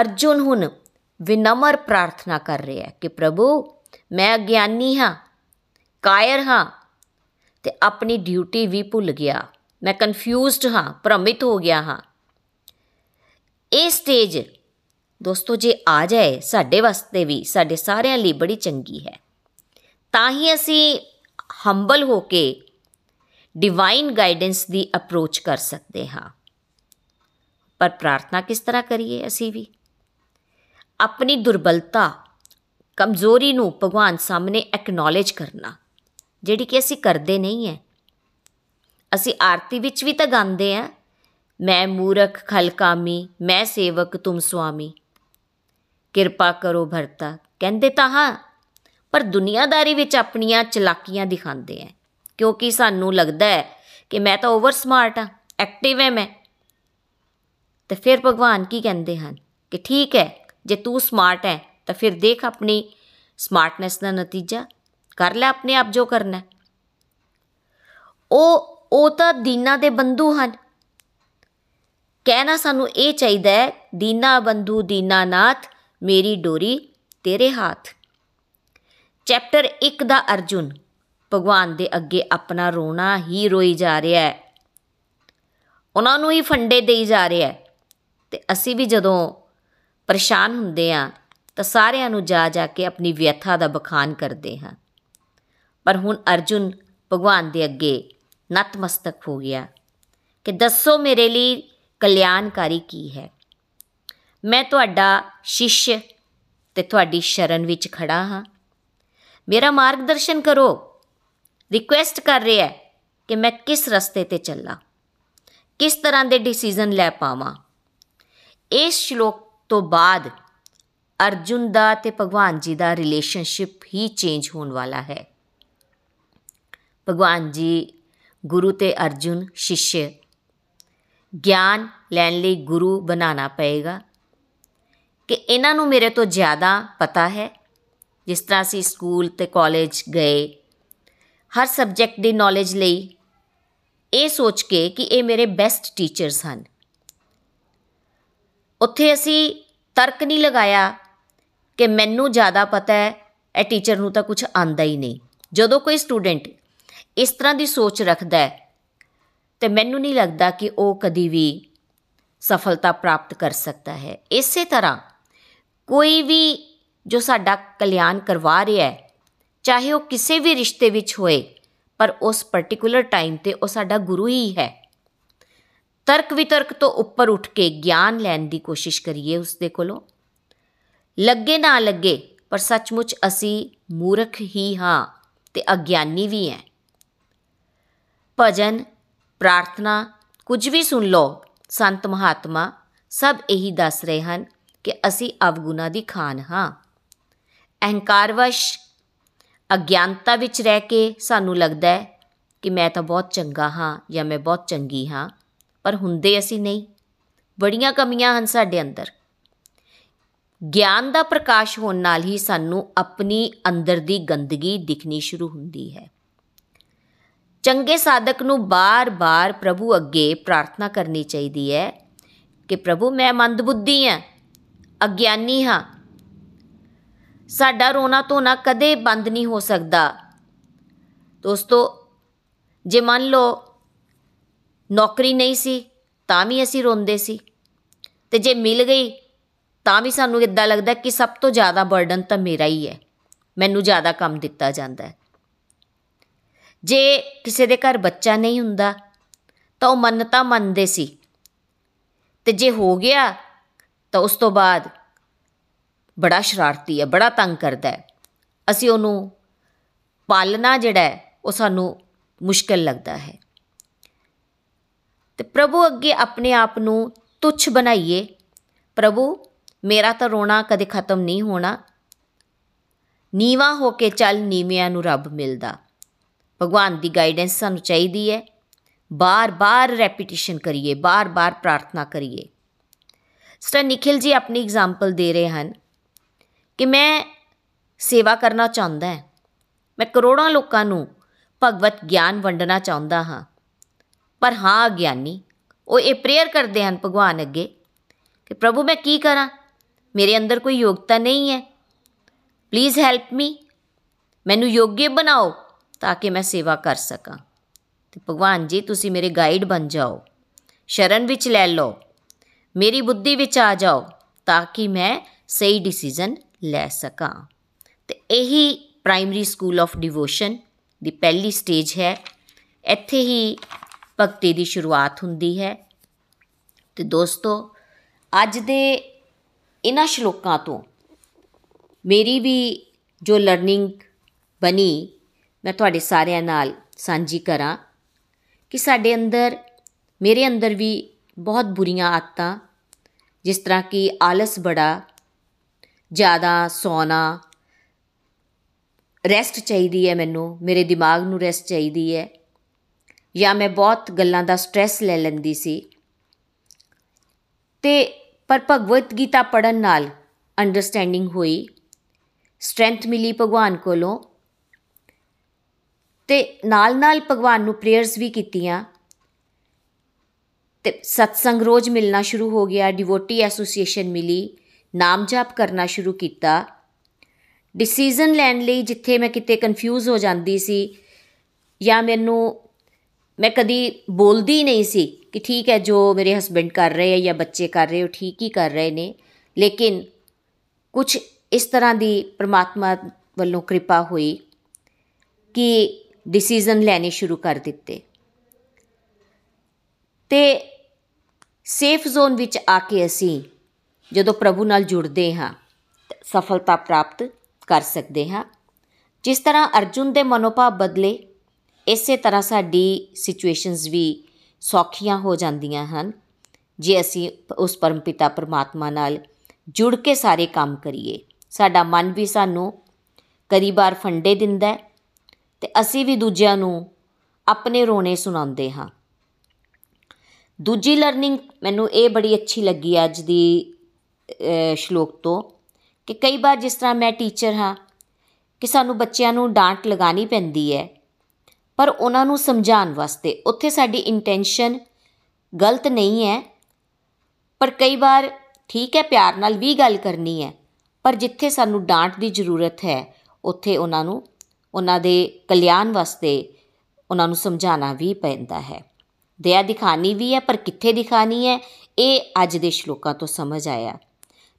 ਅਰਜੁਨ ਹੁਣ ਵਿਨਮਰ ਪ੍ਰਾਰਥਨਾ ਕਰ ਰਿਹਾ ਹੈ ਕਿ ਪ੍ਰਭੂ, ਮੈਂ ਅਗਿਆਨੀ ਹਾਂ, ਕਾਇਰ ਹਾਂ ਤੇ ਆਪਣੀ ਡਿਊਟੀ ਵੀ ਭੁੱਲ ਗਿਆ। ਮੈਂ ਕਨਫਿਊਜ਼ਡ ਹਾਂ, ਭ੍ਰਮਿਤ ਹੋ ਗਿਆ ਹਾਂ। ਇਹ ਸਟੇਜ ਦੋਸਤੋ, ਜੇ ਆ ਜਾਏ, ਸਾਡੇ ਵਾਸਤੇ ਵੀ, ਸਾਡੇ ਸਾਰਿਆਂ ਲਈ ਬੜੀ ਚੰਗੀ ਹੈ। ਤਾਂ ਹੀ ਅਸੀਂ ਹੰਬਲ ਹੋ ਕੇ ਡਿਵਾਈਨ ਗਾਈਡੈਂਸ ਦੀ ਅਪਰੋਚ ਕਰ ਸਕਦੇ ਹਾਂ। ਪਰ ਪ੍ਰਾਰਥਨਾ ਕਿਸ ਤਰ੍ਹਾਂ ਕਰੀਏ ਅਸੀਂ ਵੀ? ਆਪਣੀ ਦੁਰਬਲਤਾ, ਕਮਜ਼ੋਰੀ ਨੂੰ ਭਗਵਾਨ ਸਾਹਮਣੇ ਐਕਨੋਲੇਜ ਕਰਨਾ, ਜਿਹੜੀ ਕਿ ਅਸੀਂ ਕਰਦੇ ਨਹੀਂ ਹੈ ਅਸੀਂ ਆਰਤੀ ਵਿੱਚ ਵੀ ਤਾਂ ਗਾਉਂਦੇ ਆ ਮੈਂ ਮੂਰਖ, ਖਲਕਾਮੀ, ਮੈਂ ਸੇਵਕ, ਤੁਮ ਸੁਆਮੀ। ਕਿਰਪਾ ਕਰੋ ਭਰਤਾ। ਕਹਿੰਦੇ ਤਾਂ ਹਾਂ, ਪਰ ਦੁਨੀਆਦਾਰੀ ਵਿੱਚ ਆਪਣੀਆਂ ਚਲਾਕੀਆਂ ਦਿਖਾਉਂਦੇ ਆ ਕਿਉਂਕਿ ਸਾਨੂੰ ਲੱਗਦਾ ਹੈ ਕਿ ਮੈਂ ਤਾਂ ਓਵਰ ਸਮਾਰਟ ਆ ਐਕਟਿਵ ਹੈ ਮੈਂ। ਤੇ ਫਿਰ ਭਗਵਾਨ ਕੀ ਕਹਿੰਦੇ ਹਨ ਕਿ ਠੀਕ ਹੈ, ਜੇ ਤੂੰ ਸਮਾਰਟ ਹੈ, ਤਾਂ ਫਿਰ ਦੇਖ ਆਪਣੀ ਸਮਾਰਟਨੈਸ ਦਾ ਨਤੀਜਾ, ਕਰ ਲੈ ਆਪਣੇ ਆਪ ਜੋ ਕਰਨਾ ਉਹ ਉਹ ਤਾਂ ਦੀਨਾ ਦੇ ਬੰਧੂ ਹਨ। ਕਹਿਣਾ ਸਾਨੂੰ ਇਹ ਚਾਹੀਦਾ ਹੈ, ਦੀਨਾ ਬੰਧੂ, ਦੀਨਾਨਾਥ, ਮੇਰੀ ਡੋਰੀ ਤੇਰੇ ਹੱਥ। ਚੈਪਟਰ 1 ਦਾ ਅਰਜੁਨ। ਭਗਵਾਨ ਦੇ ਅੱਗੇ ਆਪਣਾ ਰੋਣਾ ਹੀ ਰੋਈ ਜਾ ਰਿਹਾ ਹੈ। ਉਹਨਾਂ ਨੂੰ ਹੀ ਫੰਡੇ ਦੇਈ ਜਾ ਰਿਹਾ ਹੈ। ਤੇ ਅਸੀਂ ਵੀ ਜਦੋਂ ਪਰੇਸ਼ਾਨ ਹੁੰਦੇ ਆ ਤਾਂ ਸਾਰਿਆਂ ਨੂੰ ਜਾ ਜਾ ਕੇ ਆਪਣੀ ਵਿਅਥਾ ਦਾ ਬਖਾਨ ਕਰਦੇ ਹਾਂ। ਪਰ ਹੁਣ ਅਰਜੁਨ ਭਗਵਾਨ ਦੇ ਅੱਗੇ ਨਤਮਸਤਕ ਹੋ ਗਿਆ ਕਿ ਦੱਸੋ ਮੇਰੇ ਲਈ ਕਲਿਆਣਕਾਰੀ ਕੀ ਹੈ? ਮੈਂ ਤੁਹਾਡਾ ਸ਼ਿਸ਼ ਤੇ ਤੁਹਾਡੀ ਸ਼ਰਨ ਵਿੱਚ ਖੜਾ ਹਾਂ। ਮੇਰਾ ਮਾਰਗਦਰਸ਼ਨ ਕਰੋ। ਰਿਕੁਐਸਟ ਕਰ ਰਿਹਾ ਹੈ ਕਿ ਮੈਂ ਕਿਸ ਰਸਤੇ ਤੇ ਚੱਲਾਂ, ਕਿਸ ਤਰ੍ਹਾਂ ਦੇ ਡਿਸੀਜਨ ਲੈ ਪਾਵਾਂ। ਇਸ ਸ਼ਲੋਕ ਤੋਂ ਬਾਅਦ ਅਰਜੁਨ ਦਾ ਤੇ ਭਗਵਾਨ ਜੀ ਦਾ ਰਿਲੇਸ਼ਨਸ਼ਿਪ ਹੀ ਚੇਂਜ ਹੋਣ ਵਾਲਾ ਹੈ। ਭਗਵਾਨ ਜੀ, ਗੁਰੂ ਤੇ ਅਰਜੁਨ ਸ਼ਿਸ਼, ਗਿਆਨ ਲੈਣ ਲਈ ਗੁਰੂ ਬਣਾਉਣਾ ਪਏਗਾ। ਕਿ ਇਹਨਾਂ ਨੂੰ ਮੇਰੇ ਤੋਂ ਜ਼ਿਆਦਾ ਪਤਾ ਹੈ। ਜਿਸ ਤਰ੍ਹਾਂ ਅਸੀਂ ਸਕੂਲ ਤੇ ਕਾਲਜ ਗਏ ਹਰ ਸਬਜੈਕਟ ਦੀ ਨੌਲੇਜ ਲਈ ਇਹ ਸੋਚ ਕੇ ਕਿ ਇਹ ਮੇਰੇ ਬੈਸਟ ਟੀਚਰਸ ਹਨ। ਉੱਥੇ ਅਸੀਂ ਤਰਕ ਨਹੀਂ ਲਗਾਇਆ ਕਿ ਮੈਨੂੰ ਜ਼ਿਆਦਾ ਪਤਾ ਹੈ, ਇਹ ਟੀਚਰ ਨੂੰ ਤਾਂ ਕੁਝ ਆਂਦਾ ਹੀ ਨਹੀਂ। ਜਦੋਂ ਕੋਈ ਸਟੂਡੈਂਟ ਇਸ ਤਰ੍ਹਾਂ ਦੀ ਸੋਚ ਰੱਖਦਾ ਹੈ, ਤੇ ਮੈਨੂੰ ਨਹੀਂ ਲੱਗਦਾ ਕਿ ਉਹ ਕਦੀ ਵੀ ਸਫਲਤਾ ਪ੍ਰਾਪਤ ਕਰ ਸਕਦਾ ਹੈ। ਇਸੇ ਤਰ੍ਹਾਂ ਕੋਈ ਵੀ ਜੋ ਸਾਡਾ ਕਲਿਆਣ ਕਰਵਾ ਰਿਹਾ ਹੈ ਚਾਹੇ ਉਹ ਕਿਸੇ ਵੀ ਰਿਸ਼ਤੇ ਵਿੱਚ ਹੋਏ, ਪਰ ਉਸ ਪਾਰਟਿਕੂਲਰ ਟਾਈਮ ਤੇ ਉਹ ਸਾਡਾ ਗੁਰੂ ਹੀ ਹੈ। ਤਰਕ ਵਿਤਰਕ ਤੋਂ ਉੱਪਰ ਉੱਠ ਕੇ ਗਿਆਨ ਲੈਣ ਦੀ ਕੋਸ਼ਿਸ਼ ਕਰੀਏ ਉਸ ਦੇ ਕੋਲੋਂ। ਲੱਗੇ ਨਾ ਲੱਗੇ, ਪਰ ਸੱਚਮੁੱਚ ਅਸੀਂ ਮੂਰਖ ਹੀ ਹਾਂ ਤੇ ਅਗਿਆਨੀ ਵੀ ਹੈ ਭਜਨ, ਪ੍ਰਾਰਥਨਾ, ਕੁਝ ਵੀ ਸੁਣ ਲਓ, ਸੰਤ ਮਹਾਤਮਾ ਸਭ ਇਹੀ ਦੱਸ ਰਹੇ ਹਨ ਕਿ ਅਸੀਂ ਅਵਗੁਣਾ ਦੀ ਖਾਨ ਹਾਂ। ਅਹੰਕਾਰਵਸ਼ ਅਗਿਆਨਤਾ ਵਿੱਚ ਰਹਿ ਕੇ ਸਾਨੂੰ ਲੱਗਦਾ ਹੈ ਕਿ ਮੈਂ ਤਾਂ ਬਹੁਤ ਚੰਗਾ ਹਾਂ ਜਾਂ ਮੈਂ ਬਹੁਤ ਚੰਗੀ ਹਾਂ, ਪਰ ਹੁੰਦੇ ਅਸੀਂ ਨਹੀਂ। ਬੜੀਆਂ ਕਮੀਆਂ ਹਨ ਸਾਡੇ ਅੰਦਰ। ਗਿਆਨ ਦਾ ਪ੍ਰਕਾਸ਼ ਹੋਣ ਨਾਲ ਹੀ ਸਾਨੂੰ ਆਪਣੀ ਅੰਦਰ ਦੀ ਗੰਦਗੀ ਦਿਖਣੀ ਸ਼ੁਰੂ ਹੁੰਦੀ ਹੈ। ਚੰਗੇ ਸਾਧਕ ਨੂੰ ਬਾਰ-ਬਾਰ ਪ੍ਰਭੂ ਅੱਗੇ ਪ੍ਰਾਰਥਨਾ ਕਰਨੀ ਚਾਹੀਦੀ ਹੈ ਕਿ ਪ੍ਰਭੂ ਮੈਂ ਮੰਦਬੁੱਧੀ ਹਾਂ, ਅਗਿਆਨੀ ਹਾਂ ਸਾਡਾ ਰੋਣਾ ਧੋਣਾ ਕਦੇ ਬੰਦ ਨਹੀਂ ਹੋ ਸਕਦਾ। ਦੋਸਤੋ, ਜੇ ਮੰਨ ਲਓ ਨੌਕਰੀ ਨਹੀਂ ਸੀ, ਤਾਂ ਵੀ ਅਸੀਂ ਰੋਂਦੇ ਸੀ। ਤੇ ਜੇ ਮਿਲ ਗਈ, ਤਾਂ ਵੀ ਸਾਨੂੰ ਇਦਾਂ ਲੱਗਦਾ ਕਿ ਸਭ ਤੋਂ ਜ਼ਿਆਦਾ ਬਰਡਨ ਤਾਂ ਮੇਰਾ ਹੀ ਹੈ। ਮੈਨੂੰ ਜ਼ਿਆਦਾ ਕੰਮ ਦਿੱਤਾ ਜਾਂਦਾ ਹੈ। ਜੇ ਕਿਸੇ ਦੇ ਘਰ ਬੱਚਾ ਨਹੀਂ ਹੁੰਦਾ, ਤਾਂ ਉਹ ਮੰਨਤਾ ਮੰਨਦੇ ਸੀ। ਤੇ ਜੇ ਹੋ ਗਿਆ, ਤਾਂ ਉਸ ਤੋਂ ਬਾਅਦ ਬੜਾ ਸ਼ਰਾਰਤੀ ਹੈ, ਬੜਾ ਤੰਗ ਕਰਦਾ ਹੈ। ਅਸੀਂ ਉਹਨੂੰ ਪਾਲਣਾ ਜਿਹੜਾ ਹੈ, ਉਹ ਸਾਨੂੰ ਮੁਸ਼ਕਲ ਲੱਗਦਾ ਹੈ। ਤੇ ਪ੍ਰਭੂ ਅੱਗੇ ਆਪਣੇ ਆਪ ਨੂੰ ਤੁੱਛ ਬਣਾਈਏ। ਪ੍ਰਭੂ, ਮੇਰਾ ਤਾਂ ਰੋਣਾ ਕਦੇ ਖਤਮ ਨਹੀਂ ਹੋਣਾ। ਨੀਵਾ ਹੋ ਕੇ ਚੱਲ ਨੀਵਿਆਂ ਨੂੰ ਰੱਬ ਮਿਲਦਾ। ਭਗਵਾਨ ਦੀ ਗਾਈਡੈਂਸ ਸਾਨੂੰ ਚਾਹੀਦੀ ਹੈ। ਬਾਰ-ਬਾਰ ਰੈਪੀਟੀਸ਼ਨ ਕਰੀਏ, ਬਾਰ-ਬਾਰ ਪ੍ਰਾਰਥਨਾ ਕਰੀਏ। ਸਟਰ ਨikhil ਜੀ ਆਪਣੀ ਐਗਜ਼ਾਮਪਲ ਦੇ ਰਹੇ ਹਨ। ਕਿ ਮੈਂ ਸੇਵਾ ਕਰਨਾ ਚਾਹੁੰਦਾ ਹਾਂ। ਮੈਂ ਕਰੋੜਾਂ ਲੋਕਾਂ ਨੂੰ ਭਗਵਤ ਗਿਆਨ ਵੰਡਣਾ ਚਾਹੁੰਦਾ ਹਾਂ। ਪਰ ਹਾਂ, ਗਿਆਨੀ, ਉਹ ਇਹ ਪ੍ਰੇਅਰ ਕਰਦੇ ਹਨ ਭਗਵਾਨ ਅੱਗੇ ਕਿ ਪ੍ਰਭੂ, ਮੈਂ ਕੀ ਕਰਾਂ? ਮੇਰੇ ਅੰਦਰ ਕੋਈ ਯੋਗਤਾ ਨਹੀਂ ਹੈ। ਪਲੀਜ਼ ਹੈਲਪ ਮੀ ਮੈਨੂੰ ਯੋਗਯ ਬਣਾਓ ਤਾਂ ਕਿ ਮੈਂ ਸੇਵਾ ਕਰ ਸਕਾਂ। ਤੇ ਭਗਵਾਨ ਜੀ, ਤੁਸੀਂ ਮੇਰੇ ਗਾਈਡ ਬਣ ਜਾਓ। ਸ਼ਰਨ ਵਿੱਚ ਲੈ ਲਓ। ਮੇਰੀ ਬੁੱਧੀ ਵਿੱਚ ਆ ਜਾਓ ਤਾਂ ਕਿ ਮੈਂ ਸਹੀ ਡਿਸੀਜਨ ਲੈ ਸਕਾਂ। ਤੇ ਇਹੀ ਪ੍ਰਾਇਮਰੀ ਸਕੂਲ ਆਫ ਡਿਵੋਸ਼ਨ ਦੀ ਪਹਿਲੀ ਸਟੇਜ ਹੈ। ਇੱਥੇ ਹੀ ਭਗਤੀ ਦੀ ਸ਼ੁਰੂਆਤ ਹੁੰਦੀ ਹੈ। ਤੇ ਦੋਸਤੋ, ਅੱਜ ਦੇ ਇਹਨਾਂ ਸ਼ਲੋਕਾਂ ਤੋਂ ਮੇਰੀ ਵੀ ਜੋ ਲਰਨਿੰਗ ਬਣੀ, ਮੈਂ ਤੁਹਾਡੇ ਸਾਰਿਆਂ ਨਾਲ ਸਾਂਝੀ ਕਰਾਂ ਕਿ ਸਾਡੇ ਅੰਦਰ, ਮੇਰੇ ਅੰਦਰ ਵੀ ਬਹੁਤ ਬੁਰੀਆਂ ਆਦਤਾਂ, ਜਿਸ ਤਰ੍ਹਾਂ ਕਿ ਆਲਸ ਬੜਾ ਜ਼ਿਆਦਾ ਸੌਣਾ ਰੈਸਟ ਚਾਹੀਦੀ ਹੈ ਮੈਨੂੰ, ਮੇਰੇ ਦਿਮਾਗ ਨੂੰ ਰੈਸਟ ਚਾਹੀਦੀ ਹੈ ਜਾਂ ਮੈਂ ਬਹੁਤ ਗੱਲਾਂ ਦਾ ਸਟ्रेस ਲੈ ਲੈਂਦੀ ਸੀ। ਤੇ ਪਰ ਭਗਵਤ ਗੀਤਾ ਪੜਨ ਨਾਲ ਅੰਡਰਸਟੈਂਡਿੰਗ ਹੋਈ ਸਟਰੈਂਥ ਮਿਲੀ ਭਗਵਾਨ ਕੋਲੋਂ ਤੇ ਨਾਲ-ਨਾਲ ਭਗਵਾਨ ਨੂੰ ਪ੍ਰੇਅਰਸ ਵੀ ਕੀਤੀਆਂ। ਤੇ ਸਤਸੰਗ ਰੋਜ਼ ਮਿਲਣਾ ਸ਼ੁਰੂ ਹੋ ਗਿਆ ਡਿਵੋਟੀ ਐਸੋਸੀਏਸ਼ਨ ਮਿਲੀ ਨਾਮ ਜਪ ਕਰਨਾ ਸ਼ੁਰੂ ਕੀਤਾ। ਡਿਸੀਜਨ ਲੈਣ ਲਈ ਜਿੱਥੇ ਮੈਂ ਕਿਤੇ ਕਨਫਿਊਜ਼ ਹੋ ਜਾਂਦੀ ਸੀ ਜਾਂ ਮੈਨੂੰ, ਮੈਂ ਕਦੀ ਬੋਲਦੀ ਨਹੀਂ ਸੀ ਕਿ ਠੀਕ ਹੈ ਜੋ ਮੇਰੇ ਹਸਬੰਡ ਕਰ ਰਹੇ ਹੈ ਜਾਂ ਬੱਚੇ ਕਰ ਰਹੇ ਹੋ ਠੀਕ ਹੀ ਕਰ ਰਹੇ ਨੇ। ਲੇਕਿਨ ਕੁਝ ਇਸ ਤਰ੍ਹਾਂ ਦੀ ਪ੍ਰਮਾਤਮਾ ਵੱਲੋਂ ਕਿਰਪਾ ਹੋਈ ਕਿ ਡਿਸੀਜਨ ਲੈਣੇ ਸ਼ੁਰੂ ਕਰ ਦਿੱਤੇ। ਤੇ ਸੇਫ ਜ਼ੋਨ ਵਿੱਚ ਆ ਕੇ ਅਸੀਂ ਜਦੋਂ ਪ੍ਰਭੂ ਨਾਲ ਜੁੜਦੇ ਹਾਂ, ਸਫਲਤਾ ਪ੍ਰਾਪਤ ਕਰ ਸਕਦੇ ਹਾਂ। ਜਿਸ ਤਰ੍ਹਾਂ ਅਰਜੁਨ ਦੇ ਮਨੋਭਾਵ ਬਦਲੇ, ਇਸੇ ਤਰ੍ਹਾਂ ਸਾਡੀ ਸਿਚੁਏਸ਼ਨਸ ਵੀ ਸੌਖੀਆਂ ਹੋ ਜਾਂਦੀਆਂ ਹਨ। ਜੇ ਅਸੀਂ ਉਸ ਪਰਮਪਿਤਾ ਪਰਮਾਤਮਾ ਨਾਲ ਜੁੜ ਕੇ ਸਾਰੇ ਕੰਮ ਕਰੀਏ, ਸਾਡਾ ਮਨ ਵੀ ਸਾਨੂੰ ਕਈ ਵਾਰ ਫੰਡੇ ਦਿੰਦਾ ਤੇ ਅਸੀਂ ਵੀ ਦੂਜਿਆਂ ਨੂੰ ਆਪਣੇ ਰੋਣੇ ਸੁਣਾਉਂਦੇ ਹਾਂ। ਦੂਜੀ ਲਰਨਿੰਗ ਮੈਨੂੰ ਇਹ ਬੜੀ ਅੱਛੀ ਲੱਗੀ ਅੱਜ ਦੀ ਸ਼ਲੋਕ ਤੋਂ ਕਿ ਕਈ ਵਾਰ ਜਿਸ ਤਰ੍ਹਾਂ ਮੈਂ ਟੀਚਰ ਹਾਂ ਕਿ ਸਾਨੂੰ ਬੱਚਿਆਂ ਨੂੰ ਡਾਂਟ ਲਗਾਣੀ ਪੈਂਦੀ ਹੈ, ਪਰ ਉਹਨਾਂ ਨੂੰ ਸਮਝਾਉਣ ਵਾਸਤੇ ਉੱਥੇ ਸਾਡੀ ਇੰਟੈਂਸ਼ਨ ਗਲਤ ਨਹੀਂ ਹੈ। ਪਰ ਕਈ ਵਾਰ ਠੀਕ ਹੈ, ਪਿਆਰ ਨਾਲ ਵੀ ਗੱਲ ਕਰਨੀ ਹੈ, ਪਰ ਜਿੱਥੇ ਸਾਨੂੰ ਡਾਂਟ ਦੀ ਜ਼ਰੂਰਤ ਹੈ, ਉੱਥੇ ਉਹਨਾਂ ਨੂੰ, ਉਹਨਾਂ ਦੇ ਕਲਿਆਣ ਵਾਸਤੇ ਉਹਨਾਂ ਨੂੰ ਸਮਝਾਉਣਾ ਵੀ ਪੈਂਦਾ ਹੈ। ਦਇਆ ਦਿਖਾਣੀ ਵੀ ਹੈ, ਪਰ ਕਿੱਥੇ ਦਿਖਾਣੀ ਹੈ, ਇਹ ਅੱਜ ਦੇ ਸ਼ਲੋਕਾਂ ਤੋਂ ਸਮਝ ਆਇਆ।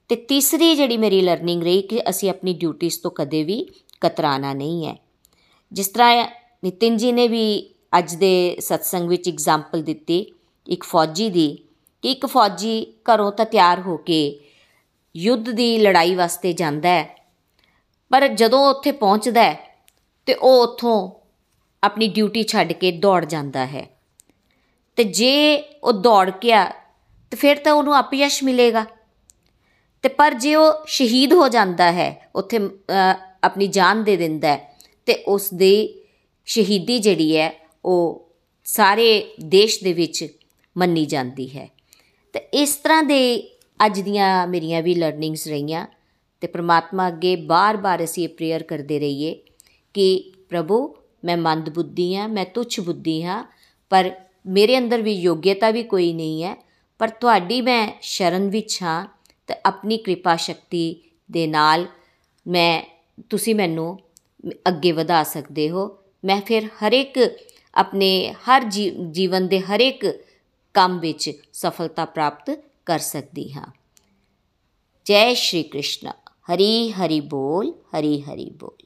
ਤੇ ਤੀਸਰੀ ਜਿਹੜੀ ਮੇਰੀ ਲਰਨਿੰਗ ਰਹੀ ਕਿ ਅਸੀਂ ਆਪਣੀ ਡਿਊਟੀਆਂ ਤੋਂ ਕਦੇ ਵੀ ਕਤਰਾਣਾ ਨਹੀਂ ਹੈ। ਜਿਸ ਤਰ੍ਹਾਂ ਨਿਤਿਨ ਜੀ ਨੇ ਵੀ ਅੱਜ ਦੇ ਸਤਸੰਗ ਵਿੱਚ ਐਗਜ਼ਾਮਪਲ ਦਿੱਤੀ ਇੱਕ ਫੌਜੀ ਦੀ ਕਿ ਇੱਕ ਫੌਜੀ ਘਰੋਂ ਤਾਂ ਤਿਆਰ ਹੋ ਕੇ ਯੁੱਧ ਦੀ ਲੜਾਈ ਵਾਸਤੇ ਜਾਂਦਾ ਹੈ, ਪਰ ਜਦੋਂ ਉੱਥੇ ਪਹੁੰਚਦਾ ਹੈ ਤੇ ਉਹ ਉੱਥੋਂ ਆਪਣੀ ਡਿਊਟੀ ਛੱਡ ਕੇ ਦੌੜ ਜਾਂਦਾ ਹੈ। ਤੇ ਜੇ ਉਹ ਦੌੜ ਗਿਆ ਤੇ ਫਿਰ ਤਾਂ ਉਹਨੂੰ ਅਪਯਸ਼ ਮਿਲੇਗਾ। ਤੇ ਪਰ ਜੇ ਉਹ ਸ਼ਹੀਦ ਹੋ ਜਾਂਦਾ ਹੈ, ਉੱਥੇ ਆਪਣੀ ਜਾਨ ਦੇ ਦਿੰਦਾ ਹੈ, ਤੇ ਉਸ ਦੀ ਸ਼ਹੀਦੀ ਜਿਹੜੀ ਹੈ, ਉਹ ਸਾਰੇ ਦੇਸ਼ ਦੇ ਵਿੱਚ ਮੰਨੀ ਜਾਂਦੀ ਹੈ। ਤੇ ਇਸ ਤਰ੍ਹਾਂ ਦੇ ਅੱਜ ਦੀਆਂ ਮੇਰੀਆਂ ਵੀ ਲਰਨਿੰਗਸ ਰਹੀਆਂ ਤੇ ਪ੍ਰਮਾਤਮਾ ਅੱਗੇ ਬਾਰ-ਬਾਰ ਅਸੀਂ ਇਹ ਪ੍ਰੇਅਰ ਕਰਦੇ ਰਹੀਏ ਕਿ ਪ੍ਰਭੂ, ਮੈਂ ਮੰਦ ਬੁੱਧੀ ਹਾਂ, ਮੈਂ ਤੁੱਛ ਬੁੱਧੀ ਹਾਂ, ਪਰ ਮੇਰੇ ਅੰਦਰ ਵੀ ਯੋਗਿਅਤਾ ਵੀ ਕੋਈ ਨਹੀਂ ਹੈ, ਪਰ ਤੁਹਾਡੀ ਮੈਂ ਸ਼ਰਨ ਵਿੱਚ ਹਾਂ ਤੇ ਆਪਣੀ ਕਿਰਪਾ ਸ਼ਕਤੀ ਦੇ ਨਾਲ ਮੈਂ, ਤੁਸੀਂ ਮੈਨੂੰ ਅੱਗੇ ਵਧਾ ਸਕਦੇ ਹੋ। ਮੈਂ ਫਿਰ ਹਰ ਇੱਕ ਆਪਣੇ ਹਰ ਜੀਵਨ ਦੇ ਹਰ ਇੱਕ ਕੰਮ ਵਿੱਚ ਸਫਲਤਾ ਪ੍ਰਾਪਤ ਕਰ ਸਕਦੀ ਹਾਂ। ਜੈ ਸ਼੍ਰੀ ਕ੍ਰਿਸ਼ਨ। ਹਰੀ ਹਰੀ ਬੋਲ, ਹਰੀ ਹਰੀ ਬੋਲ।